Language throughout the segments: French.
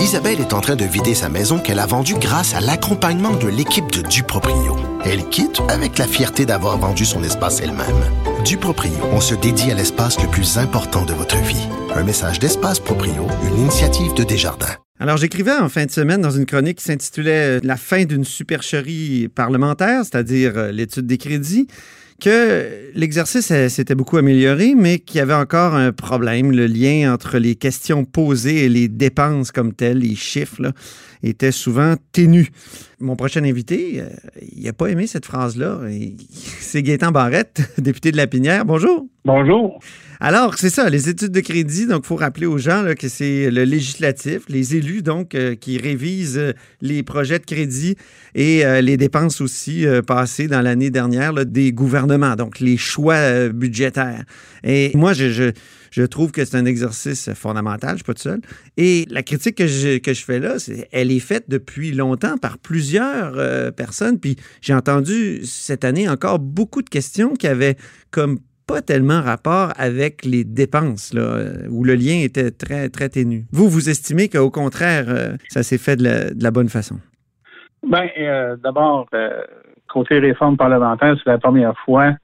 Isabelle est en train de vider sa maison qu'elle a vendue grâce à l'accompagnement de l'équipe de Duproprio. Elle quitte avec la fierté d'avoir vendu son espace elle-même. Duproprio, on se dédie à l'espace le plus important de votre vie. Un message d'Espace Proprio, une initiative de Desjardins. Alors, j'écrivais en fin de semaine dans une chronique qui s'intitulait La fin d'une supercherie parlementaire, c'est-à-dire euh, l'étude des crédits que l'exercice s'était beaucoup amélioré, mais qu'il y avait encore un problème. Le lien entre les questions posées et les dépenses comme telles, les chiffres, était souvent ténu. Mon prochain invité, euh, il n'a pas aimé cette phrase-là. C'est Gaétan Barrette, député de La Pinière. Bonjour. Bonjour. Alors, c'est ça, les études de crédit. Donc, il faut rappeler aux gens que c'est le législatif, les élus, donc, euh, qui révisent euh, les projets de crédit et les dépenses aussi passées dans l'année dernière des gouvernements, donc les choix budgétaires. Et moi, je trouve que c'est un exercice fondamental, je ne suis pas tout seul. Et la critique que je, que je fais là, elle est faite depuis longtemps par plusieurs euh, personnes. Puis j'ai entendu cette année encore beaucoup de questions qui avaient comme pas tellement rapport avec les dépenses, là, euh, où le lien était très, très ténu. Vous, vous estimez qu'au contraire, euh, ça s'est fait de la, de la, bonne façon? Bien, d'abord, côté réforme parlementaire, c'est la première fois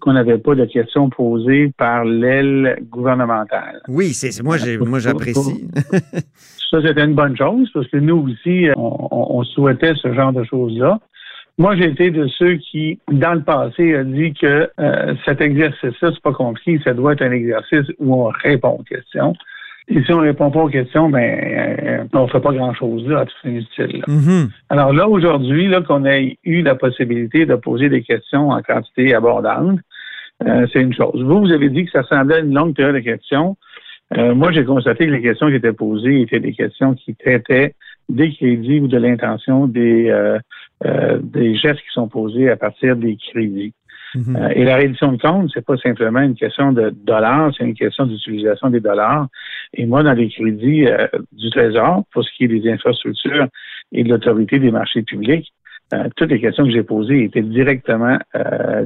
qu'on n'avait pas de questions posées par l'aile gouvernementale. Oui, c'est moi moi j'apprécie. ça c'était une bonne chose parce que nous aussi on, souhaitait ce genre de choses-là. Moi, j'ai été de ceux qui, dans le passé, a dit que euh, cet exercice-là, c'est pas compliqué, ça doit être un exercice où on répond aux questions. Et si on ne répond pas aux questions, ben, euh, on ne fait pas grand-chose là, tout inutile. Mm-hmm. Alors là, aujourd'hui, là, qu'on ait eu la possibilité de poser des questions en quantité abordante, euh, c'est une chose. Vous, vous avez dit que ça semblait une longue période de questions. Euh, moi, j'ai constaté que les questions qui étaient posées étaient des questions qui traitaient des crédits ou de l'intention des, des gestes qui sont posés à partir des crédits. Mhm. Euh, et la réduction de compte, c'est pas simplement une question de dollars, c'est une question d'utilisation des dollars. Et moi, dans les crédits euh, du Trésor, pour ce qui est des infrastructures et de l'autorité des marchés publics, euh, toutes les questions que j'ai posées étaient directement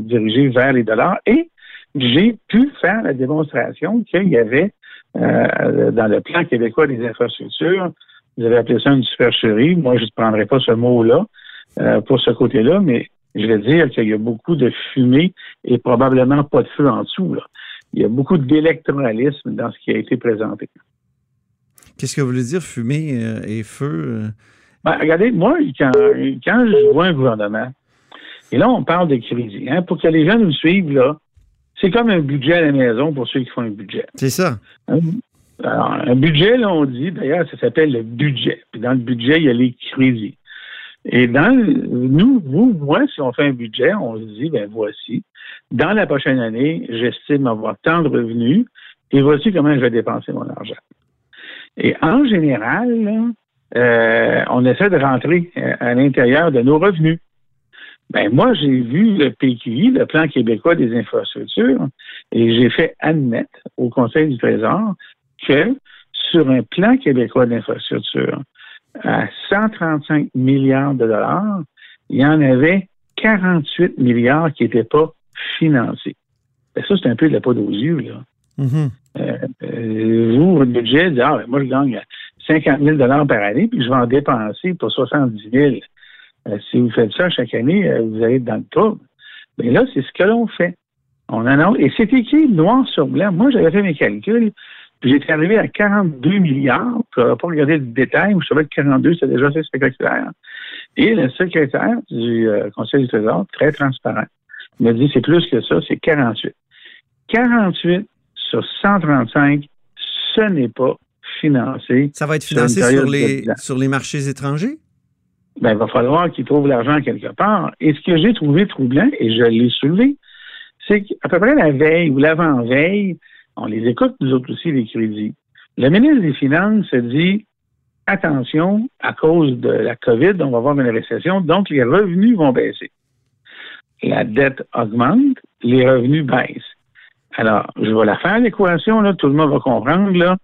dirigées vers les dollars. Et j'ai pu faire la démonstration qu'il y avait dans le plan québécois des infrastructures, vous avez appelé ça une supercherie. Moi, je ne prendrais pas ce mot-là pour ce côté-là, mais je vais dire qu'il y a beaucoup de fumée et probablement pas de feu en dessous. Il y a beaucoup d'électoralisme dans ce qui a été présenté. Qu'est-ce que vous voulez dire fumée euh, et feu? Euh? Ben, regardez, moi, quand, je vois un gouvernement, et là, on parle de crédit, hein, pour que les gens nous suivent, là, c'est comme un budget à la maison pour ceux qui font un budget. C'est ça. Hein? Alors, un budget, là, on dit, d'ailleurs, ça s'appelle le budget. Puis dans le budget, il y a les crédits. Et dans nous, vous, moi, si on fait un budget, on se dit, ben voici, dans la prochaine année, j'estime avoir tant de revenus et voici comment je vais dépenser mon argent. Et en général, euh, on essaie de rentrer euh, à l'intérieur de nos revenus. Ben moi, j'ai vu le PQI, le Plan québécois des infrastructures, et j'ai fait admettre au Conseil du Trésor que sur un plan québécois d'infrastructure, à 135 milliards de dollars, il y en avait 48 milliards qui n'étaient pas financés. Ben, ça, c'est un peu de la peau aux yeux. Là. Mm-hmm. Euh, euh, vous, votre budget, ah, ben, moi, je gagne 50 000 dollars par année, puis je vais en dépenser pour 70 000. Euh, si vous faites ça chaque année, vous allez être dans le trouble. Mais là, c'est ce que l'on fait. On annonce, et c'est écrit noir sur blanc. Moi, j'avais fait mes calculs. J'étais arrivé à 42 milliards. Je n'avais pas regardé le détail, je savais que 42, c'est déjà assez spectaculaire. Et le secrétaire du euh, Conseil du Trésor, très transparent, m'a dit c'est plus que ça, c'est 48. 48 sur 135, ce n'est pas financé. Ça va être financé sur les, sur les marchés étrangers? Ben, il va falloir qu'ils trouvent l'argent quelque part. Et ce que j'ai trouvé troublant, et je l'ai soulevé, c'est qu'à peu près la veille ou l'avant-veille, on les écoute, nous autres aussi, les crédits. Le ministre des Finances dit attention, à cause de la COVID, on va avoir une récession, donc les revenus vont baisser. La dette augmente, les revenus baissent. Alors, je vais la faire, l'équation, tout le monde va comprendre, là.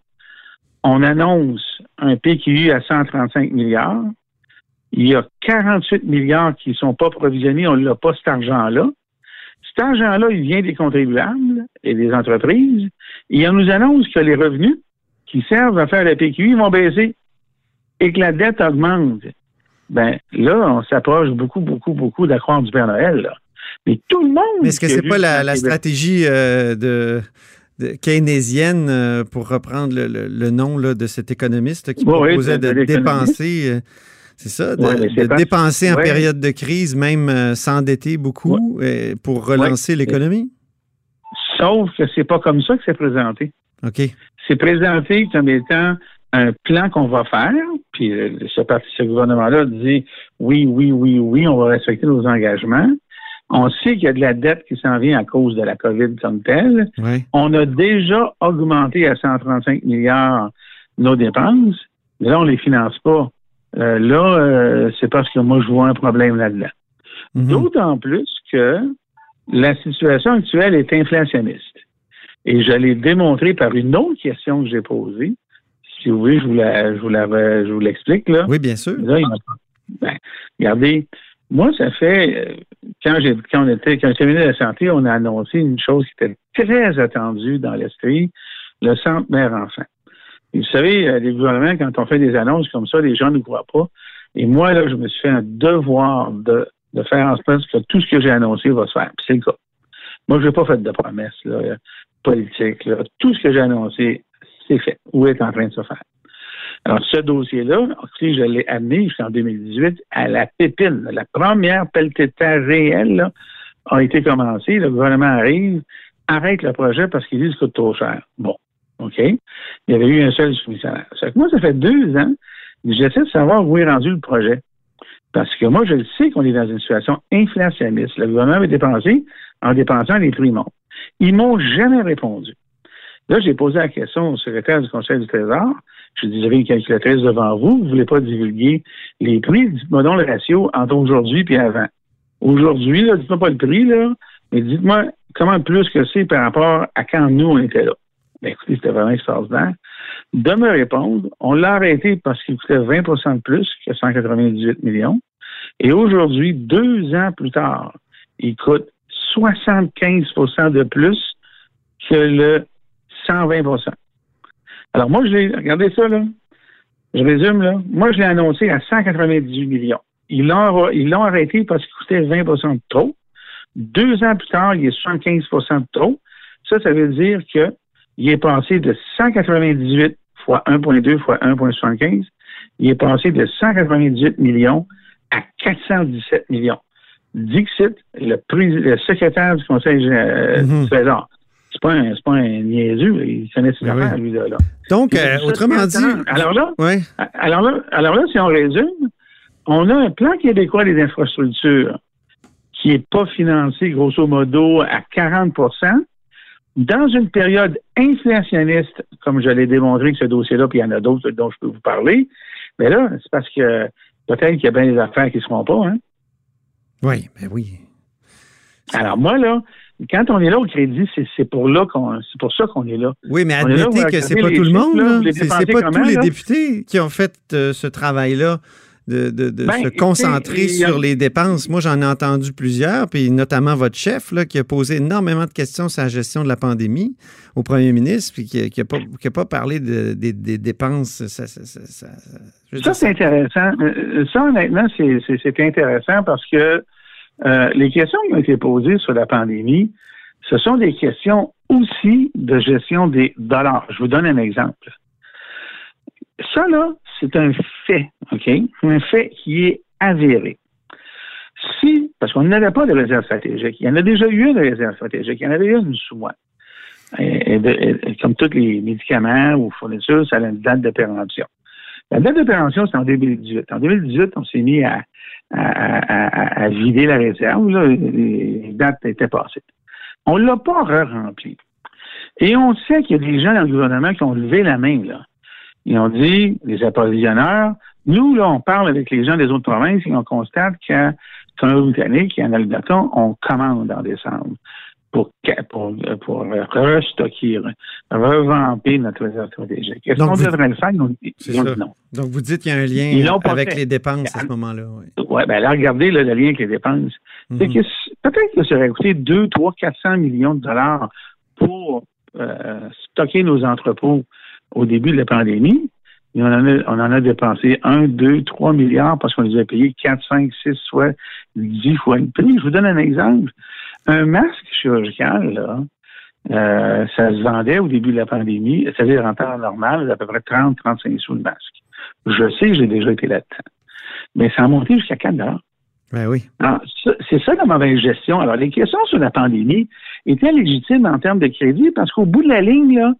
On annonce un PQI à 135 milliards. Il y a 48 milliards qui ne sont pas provisionnés, on n'a pas cet argent-là. Cet argent-là, il vient des contribuables et des entreprises. Et on nous annonce que les revenus qui servent à faire la PQI vont baisser. et que la dette augmente, ben là, on s'approche beaucoup, beaucoup, beaucoup d'accroître du Père Noël. Là. Mais tout le monde. Mais est-ce que c'est pas la, stratégie euh, de, keynésienne, euh, pour reprendre le, nom là, de cet économiste qui proposait de, dépenser? Euh, c'est ça, de, dépenser en période de crise, même s'endetter beaucoup pour relancer l'économie? Sauf que c'est pas comme ça que c'est présenté. OK. C'est présenté comme étant un plan qu'on va faire, puis ce, ce gouvernement-là dit oui, oui, oui, oui, on va respecter nos engagements. On sait qu'il y a de la dette qui s'en vient à cause de la COVID comme telle. On a déjà augmenté à 135 milliards nos dépenses. Mais là, on ne les finance pas. Euh, là, euh, c'est parce que moi, je vois un problème là-dedans. Mhm. D'autant plus que la situation actuelle est inflationniste. Et je l'ai démontré par une autre question que j'ai posée. Si vous voulez, je vous la, je l'explique là. Oui, bien sûr. Ben, regardez, moi, ça fait euh, quand j'ai quand on était quand j'ai de la santé, on a annoncé une chose qui était très attendue dans l'esprit, le centre mère-enfant. Vous savez, euh, les gouvernements, quand on fait des annonces comme ça, les gens ne croient pas. Et moi, là, je me suis fait un devoir de, faire en sorte que tout ce que j'ai annoncé va se faire. c'est le cas. Moi, je n'ai pas fait de promesses là, politiques. Tout ce que j'ai annoncé, c'est fait ou est en train de se faire. Alors, ce dossier-là, je l'ai amené jusqu'en 2018 à la pépine. La première pelletée de terre réelle a été commencée. Le gouvernement arrive, arrête le projet parce qu'il dit que ça coûte trop cher. Bon, OK? Il y avait eu un seul soumissionnaire. moi, ça fait deux ans que j'essaie de savoir où est rendu le projet. Parce que moi, je le sais qu'on est dans une situation inflationniste. Le gouvernement avait dépensé en dépensant les prix montent. Ils m'ont jamais répondu. Là, j'ai posé la question au secrétaire du Conseil du Trésor. Je dis, j'avais une calculatrice devant vous, vous ne voulez pas divulguer les prix, dites-moi donc le ratio entre aujourd'hui et avant. Aujourd'hui, dites-moi pas le prix, là, mais dites-moi comment plus que c'est par rapport à quand nous, on était là. Ben, écoutez, c'était vraiment extraordinaire. De me répondre, on l'a arrêté parce qu'il coûtait 20% de plus que 198 millions. Et aujourd'hui, deux ans plus tard, il coûte 75% de plus que le 120% alors moi, je l'ai, regardez ça, là. Je résume, là. Moi, je l'ai annoncé à 198 millions. Ils l'ont, arrêté parce qu'il coûtait 20% de trop. Deux ans plus tard, il est 75% de trop. Ça, ça veut dire qu'il est passé de 198 fois 1,2 fois 1,75. Il est passé de 198 millions à 417 millions. Dixit, le, le secrétaire du Conseil euh, mm-hmm. du Trésor, c'est pas un, pas un niaiseux. Il connaît ses ben affaires, lui, là. Donc, euh, autrement dit. Alors là, alors là, alors là, si on résume, on a un plan québécois des infrastructures qui n'est pas financé, grosso modo, à 40 dans une période inflationniste, comme je l'ai démontré que ce dossier-là, puis il y en a d'autres dont je peux vous parler, mais là, c'est parce que peut-être qu'il y a bien des affaires qui ne seront pas, hein? Oui, ben oui. Alors moi, là, quand on est là au crédit, c'est pour là qu'on c'est pour ça qu'on est là. Oui, mais admettez que c'est pas tout le monde. C'est pas tous les députés qui ont fait euh, ce travail-là de, ben, se concentrer sur les dépenses. Moi, j'en ai entendu plusieurs, puis notamment votre chef là, qui a posé énormément de questions sur la gestion de la pandémie au premier ministre, puis qui n'a pas, pas, parlé des dépenses. Ça, ça c'est intéressant. Euh, ça, honnêtement, c'est intéressant parce que euh, les questions qui ont été posées sur la pandémie, ce sont des questions aussi de gestion des dollars. Je vous donne un exemple. Ça, là, c'est un fait, OK? Un fait qui est avéré. Si, parce qu'on n'avait pas de réserve stratégique, il y en a déjà eu une réserve stratégique, il y en avait une sous moi. comme tous les médicaments ou fournitures, ça a une date de péremption. La date de péremption, c'est en 2018. En 2018, on s'est mis à vider la réserve. Les dates étaient passées. On ne l'a pas re-rempli. Et on sait qu'il y a des gens dans le gouvernement qui ont levé la main. Là. Ils ont dit, les approvisionneurs, nous, là, on parle avec les gens des autres provinces et on constate qu'en Colombie-Britannique et en Alberta, on commande en décembre pour, pour, pour restocker, revamper notre réserve stratégique. Est-ce qu'on devrait le faire? non. Donc, vous dites qu'il y a un lien avec les dépenses à ce moment-là. Oui, ouais, ben là, regardez le lien avec les dépenses. C'est mhm. que peut-être que ça aurait coûté 2, 3, 400 millions de dollars pour euh, stocker nos entrepôts au début de la pandémie. on en a, on en a dépensé 1, 2, 3 milliards parce qu'on les a payés 4, 5, 6, soit 10 fois le prix. Je vous donne un exemple. Un masque chirurgical, là, euh, ça se vendait au début de la pandémie, c'est-à-dire en temps normal, à peu près 30, 35 sous le masque. Je sais, j'ai déjà été là-dedans. Mais ça a monté jusqu'à 4 dollars. Ben oui. C'est ça la mauvaise gestion. Alors, les questions sur la pandémie étaient légitimes en termes de crédit parce qu'au bout de la ligne, là,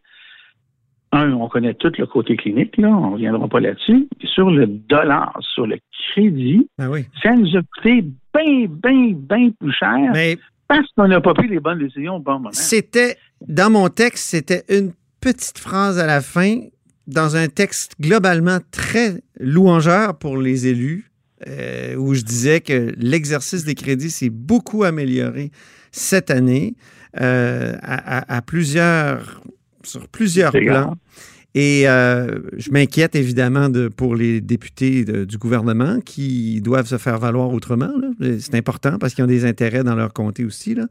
un, on connaît tout le côté clinique, là, on ne reviendra pas là-dessus. Sur le dollar, sur le crédit, ben oui. ça nous a coûté bien, bien, bien plus cher Mais parce qu'on n'a pas pris les bonnes décisions au bon moment. C'était, dans mon texte, c'était une petite phrase à la fin, dans un texte globalement très louangeur pour les élus, euh, où je disais que l'exercice des crédits s'est beaucoup amélioré cette année euh, à, à, plusieurs, sur plusieurs plans. Et euh, je m'inquiète évidemment de, pour les députés de, du gouvernement qui doivent se faire valoir autrement. C'est important parce qu'ils ont des intérêts dans leur comté aussi. Là.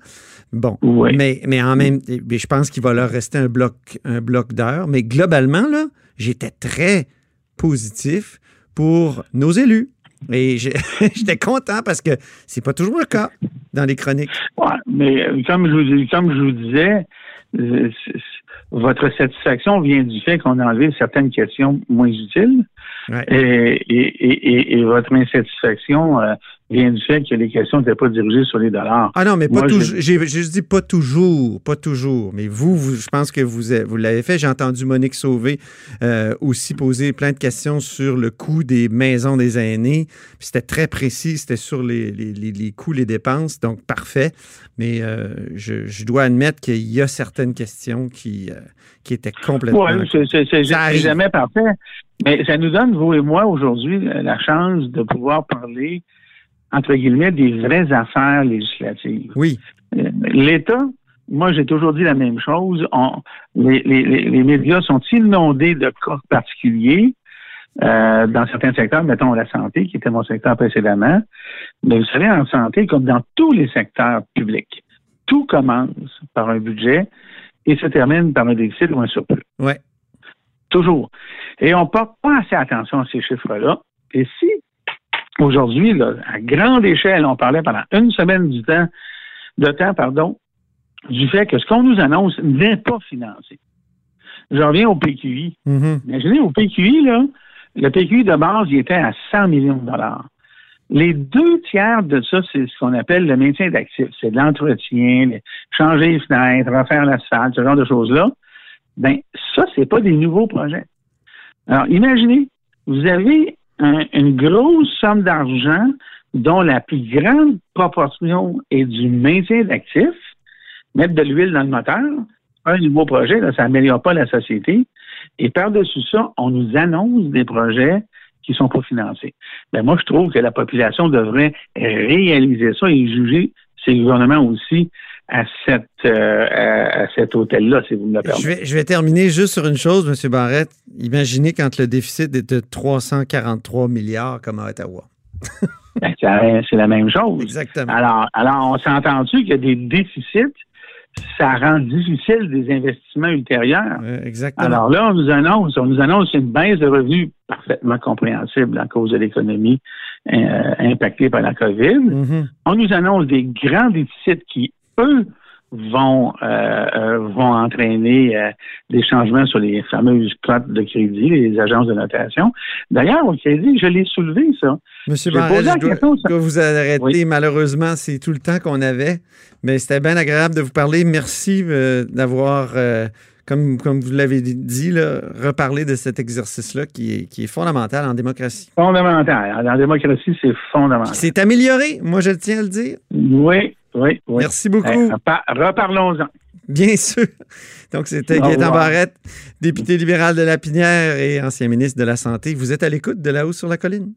Bon, oui. mais, mais en même mais je pense qu'il va leur rester un bloc, un bloc d'heures. Mais globalement, là, j'étais très positif pour nos élus. Et j'étais content parce que c'est pas toujours le cas dans les chroniques. Ouais, mais comme je vous, comme je vous disais, votre satisfaction vient du fait qu'on a enlevé certaines questions moins utiles. Ouais. Et, et, et, et, votre insatisfaction euh, vient du fait que les questions n'étaient pas dirigées sur les dollars. Ah non, mais pas toujours. J'ai juste dit pas toujours, pas toujours. Mais vous, vous je pense que vous, vous l'avez fait. J'ai entendu Monique Sauvé euh, aussi poser plein de questions sur le coût des maisons des aînés. C'était très précis, c'était sur les, les, les, les, coûts, les dépenses, donc parfait. Mais euh, je, je, dois admettre qu'il y a certaines questions qui, euh, qui étaient complètement... Oui, c'est jamais parfait. Mais ça nous donne, vous et moi, aujourd'hui, la chance de pouvoir parler entre guillemets, des vraies affaires législatives. Oui. L'État, moi, j'ai toujours dit la même chose. On, les, les, les, médias sont inondés de cas particuliers euh, dans certains secteurs, mettons la santé, qui était mon secteur précédemment. Mais vous savez, en santé, comme dans tous les secteurs publics, tout commence par un budget et se termine par un déficit ou un surplus. Oui. Toujours. Et on ne porte pas assez attention à ces chiffres-là. Et si Aujourd'hui, à grande échelle, on parlait pendant une semaine du temps, de temps, pardon, du fait que ce qu'on nous annonce n'est pas financé. Je reviens au PQI. Mm -hmm. Imaginez, au PQI, là, le PQI de base, il était à 100 millions de dollars. Les deux tiers de ça, c'est ce qu'on appelle le maintien d'actifs. C'est de l'entretien, changer les fenêtres, refaire l'asphalte, ce genre de choses-là. Ben, ça, c'est pas des nouveaux projets. Alors, imaginez, vous avez un, une grosse somme d'argent dont la plus grande proportion est du maintien d'actifs, mettre de l'huile dans le moteur, un nouveau projet, là, ça n'améliore pas la société. Et par-dessus ça, on nous annonce des projets qui sont pas financés. Ben moi, je trouve que la population devrait réaliser ça et juger ces gouvernements aussi à, cette, euh, à cet hôtel-là, si vous me le permettez. Je vais, je vais terminer juste sur une chose, M. Barrette. Imaginez quand le déficit est de 343 milliards comme à Ottawa. ben, c'est la même chose. Exactement. Alors, alors on s'est entendu qu'il y a des déficits ça rend difficile des investissements ultérieurs. Exactement. Alors là, on nous annonce, on nous annonce une baisse de revenus parfaitement compréhensible à cause de l'économie euh, impactée par la COVID. Mm -hmm. On nous annonce des grands déficits qui, eux, vont euh, vont entraîner euh, des changements sur les fameuses cotes de crédit, les agences de notation. D'ailleurs, au crédit, je l'ai soulevé, ça. Monsieur Barrel, je dois, je dois vous arrêter. Oui. Malheureusement, c'est tout le temps qu'on avait, mais c'était bien agréable de vous parler. Merci euh, d'avoir, euh, comme, comme vous l'avez dit, là, reparlé de cet exercice-là qui est, qui est fondamental en démocratie. Fondamental. En démocratie, c'est fondamental. C'est amélioré, moi je tiens à le dire. Oui, oui, oui. Merci beaucoup. Reparlons-en. Bien sûr. Donc, c'était Gaëtan Barrette, député libéral de Lapinière et ancien ministre de la Santé. Vous êtes à l'écoute de là-haut sur la colline.